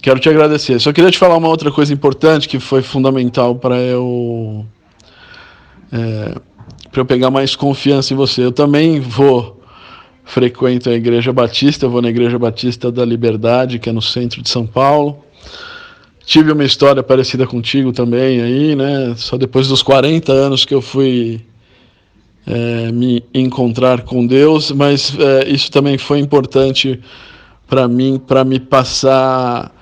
quero te agradecer. Só queria te falar uma outra coisa importante que foi fundamental para eu é, para eu pegar mais confiança em você. Eu também vou frequento a Igreja Batista, eu vou na Igreja Batista da Liberdade, que é no centro de São Paulo. Tive uma história parecida contigo também aí, né? Só depois dos 40 anos que eu fui é, me encontrar com Deus, mas é, isso também foi importante para mim, para me passar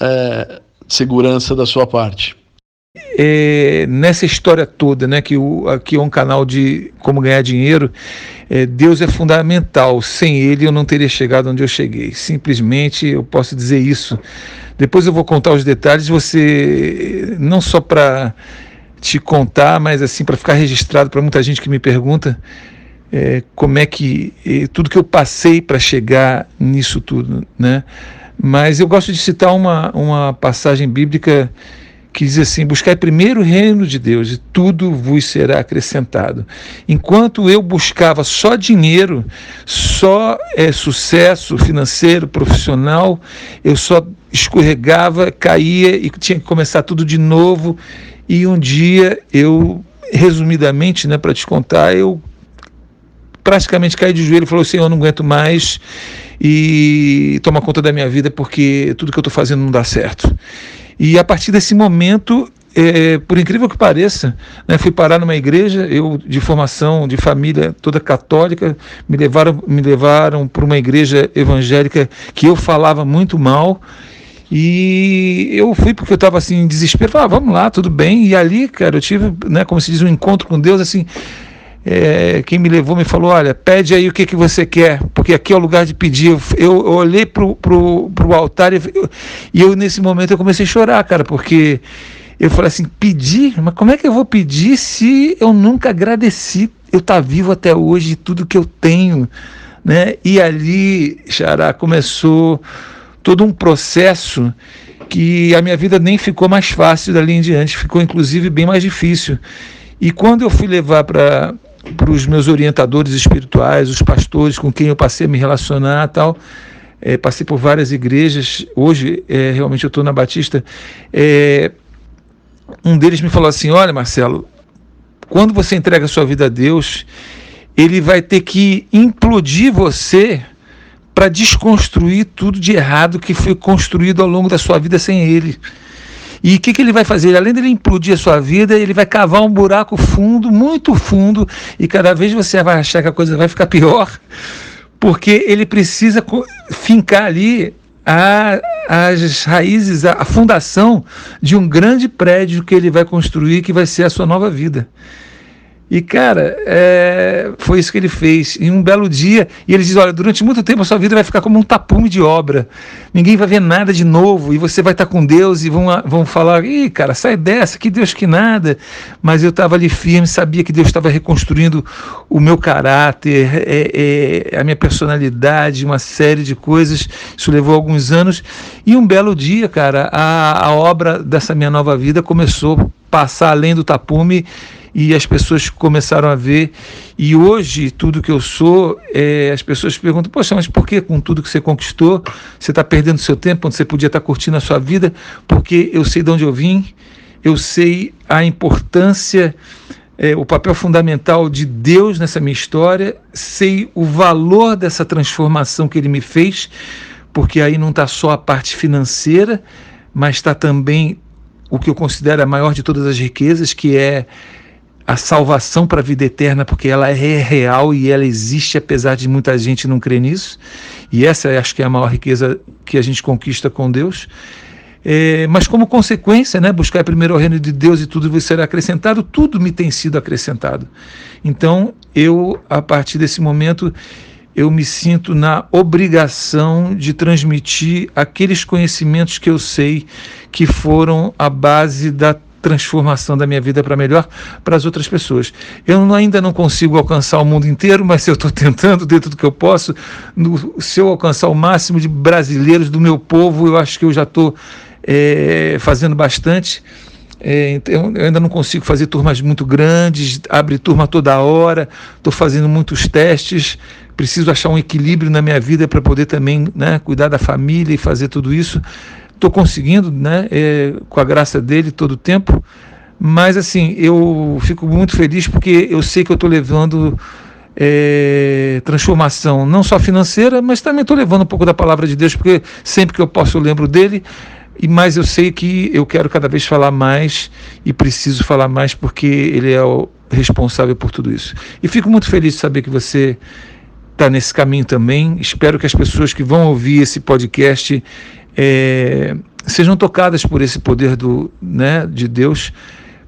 é, segurança da sua parte. É, nessa história toda, né, que o, aqui é um canal de como ganhar dinheiro, é, Deus é fundamental. Sem Ele eu não teria chegado onde eu cheguei. Simplesmente eu posso dizer isso. Depois eu vou contar os detalhes. Você não só para te contar, mas assim para ficar registrado para muita gente que me pergunta é, como é que é, tudo que eu passei para chegar nisso tudo, né? Mas eu gosto de citar uma, uma passagem bíblica que diz assim: Buscai primeiro o reino de Deus e tudo vos será acrescentado. Enquanto eu buscava só dinheiro, só é, sucesso financeiro, profissional, eu só escorregava, caía e tinha que começar tudo de novo e um dia eu, resumidamente, né, para te contar, eu praticamente caí de joelho e falou assim: Eu não aguento mais e toma conta da minha vida porque tudo que eu estou fazendo não dá certo. E a partir desse momento, é, por incrível que pareça, né, fui parar numa igreja, eu de formação de família toda católica, me levaram, me levaram para uma igreja evangélica que eu falava muito mal e eu fui porque eu estava assim em desespero, ah, vamos lá, tudo bem. E ali, cara, eu tive, né, como se diz, um encontro com Deus, assim, é, quem me levou me falou, olha, pede aí o que, que você quer, porque aqui é o lugar de pedir. Eu, eu olhei pro, pro altar e eu, e eu, nesse momento, eu comecei a chorar, cara, porque eu falei assim, pedir? Mas como é que eu vou pedir se eu nunca agradeci eu estar tá vivo até hoje, tudo que eu tenho, né? E ali, Xará, começou todo um processo que a minha vida nem ficou mais fácil dali em diante, ficou inclusive bem mais difícil. E quando eu fui levar para para os meus orientadores espirituais, os pastores com quem eu passei a me relacionar tal, é, passei por várias igrejas, hoje é, realmente eu estou na Batista, é, um deles me falou assim, olha Marcelo, quando você entrega a sua vida a Deus, ele vai ter que implodir você para desconstruir tudo de errado que foi construído ao longo da sua vida sem ele. E o que, que ele vai fazer? Além dele implodir a sua vida, ele vai cavar um buraco fundo, muito fundo, e cada vez você vai achar que a coisa vai ficar pior, porque ele precisa fincar ali a, as raízes, a, a fundação de um grande prédio que ele vai construir, que vai ser a sua nova vida. E, cara, é, foi isso que ele fez. Em um belo dia, e ele diz: Olha, durante muito tempo a sua vida vai ficar como um tapume de obra. Ninguém vai ver nada de novo. E você vai estar com Deus e vão, vão falar: Ih, cara, sai dessa, que Deus que nada. Mas eu estava ali firme, sabia que Deus estava reconstruindo o meu caráter, é, é, a minha personalidade, uma série de coisas. Isso levou alguns anos. E um belo dia, cara, a, a obra dessa minha nova vida começou passar além do tapume e as pessoas começaram a ver. E hoje, tudo que eu sou, é, as pessoas perguntam: Poxa, mas por que com tudo que você conquistou, você está perdendo seu tempo quando você podia estar tá curtindo a sua vida? Porque eu sei de onde eu vim, eu sei a importância. É, o papel fundamental de Deus nessa minha história, sei o valor dessa transformação que Ele me fez, porque aí não está só a parte financeira, mas está também o que eu considero a maior de todas as riquezas, que é a salvação para a vida eterna, porque ela é real e ela existe, apesar de muita gente não crer nisso. E essa acho que é a maior riqueza que a gente conquista com Deus. É, mas como consequência, né, buscar primeiro o reino de Deus e tudo vai ser acrescentado, tudo me tem sido acrescentado. Então, eu, a partir desse momento, eu me sinto na obrigação de transmitir aqueles conhecimentos que eu sei que foram a base da transformação da minha vida para melhor para as outras pessoas. Eu ainda não consigo alcançar o mundo inteiro, mas eu estou tentando, dentro do que eu posso, no, se eu alcançar o máximo de brasileiros do meu povo, eu acho que eu já estou é, fazendo bastante. É, então, eu ainda não consigo fazer turmas muito grandes, abre turma toda hora, estou fazendo muitos testes preciso achar um equilíbrio na minha vida para poder também né, cuidar da família e fazer tudo isso. Estou conseguindo, né, é, com a graça dele, todo o tempo. Mas, assim, eu fico muito feliz porque eu sei que eu estou levando é, transformação, não só financeira, mas também estou levando um pouco da palavra de Deus, porque sempre que eu posso eu lembro dele. E mas eu sei que eu quero cada vez falar mais e preciso falar mais porque ele é o responsável por tudo isso. E fico muito feliz de saber que você está nesse caminho também. Espero que as pessoas que vão ouvir esse podcast é, sejam tocadas por esse poder do, né, de Deus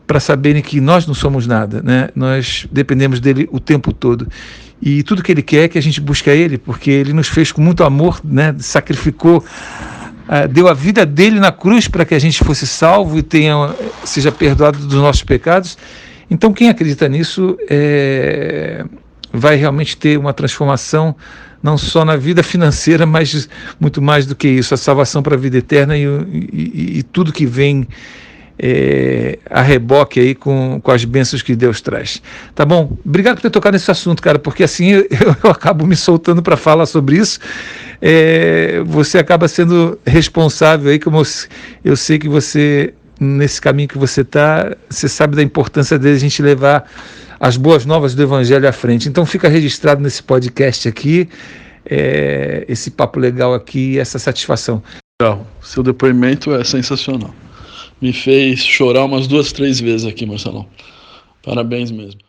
para saberem que nós não somos nada, né? Nós dependemos dele o tempo todo. E tudo que ele quer é que a gente busque a ele, porque ele nos fez com muito amor, né? Sacrificou, uh, deu a vida dele na cruz para que a gente fosse salvo e tenha, seja perdoado dos nossos pecados. Então, quem acredita nisso é, vai realmente ter uma transformação, não só na vida financeira, mas muito mais do que isso, a salvação para a vida eterna e, e, e tudo que vem é, a reboque aí com, com as bênçãos que Deus traz. Tá bom? Obrigado por ter tocado nesse assunto, cara, porque assim eu, eu acabo me soltando para falar sobre isso. É, você acaba sendo responsável aí, como eu, eu sei que você, nesse caminho que você está, você sabe da importância de a gente levar as boas novas do Evangelho à frente. Então fica registrado nesse podcast aqui, é, esse papo legal aqui, essa satisfação. Legal. Seu depoimento é sensacional me fez chorar umas duas, três vezes aqui, Marcelão. Parabéns mesmo.